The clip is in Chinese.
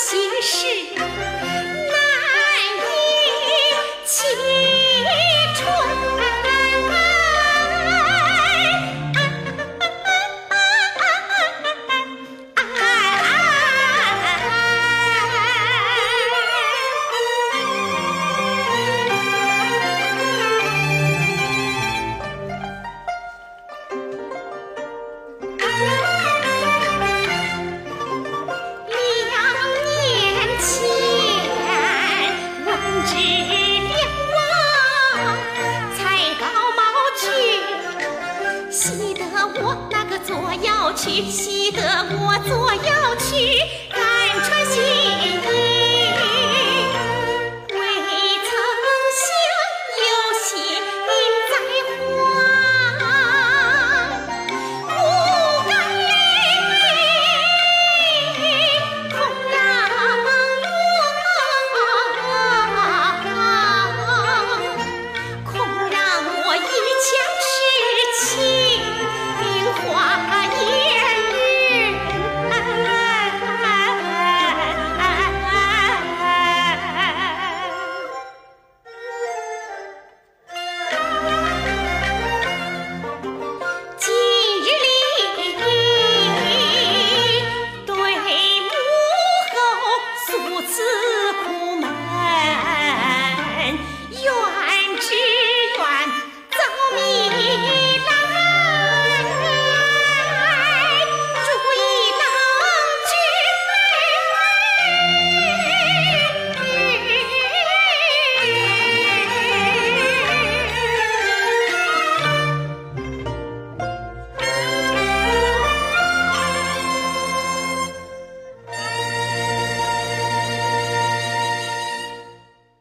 así. 去，喜得我做药。